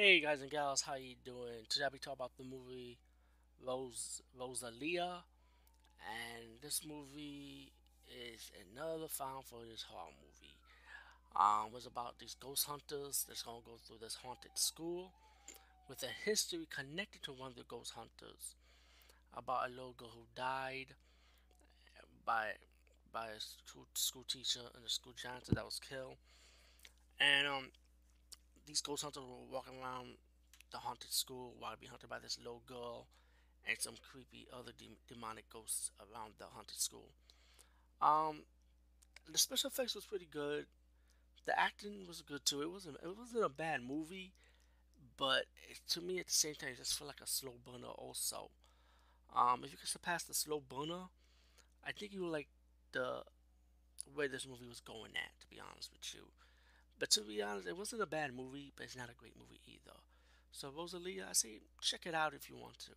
Hey guys and gals, how you doing? Today I'll be talking about the movie Rose Rosa Leigh, and this movie is another found footage horror movie. Um, it's about these ghost hunters that's gonna go through this haunted school with a history connected to one of the ghost hunters about a little girl who died by by a school, school teacher and a school janitor that was killed. And um, these ghost hunters were walking around the haunted school while being hunted by this little girl and some creepy other de- demonic ghosts around the haunted school. Um, the special effects was pretty good. The acting was good too. It wasn't it wasn't a bad movie, but it, to me at the same time it just felt like a slow burner. Also, um, if you could surpass the slow burner, I think you would like the way this movie was going at. To be honest with you, but to be honest, it wasn't a bad movie, but it's not a great movie either. So Rosa Leigh, I say check it out if you want to.